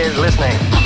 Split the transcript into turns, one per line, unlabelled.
is listening.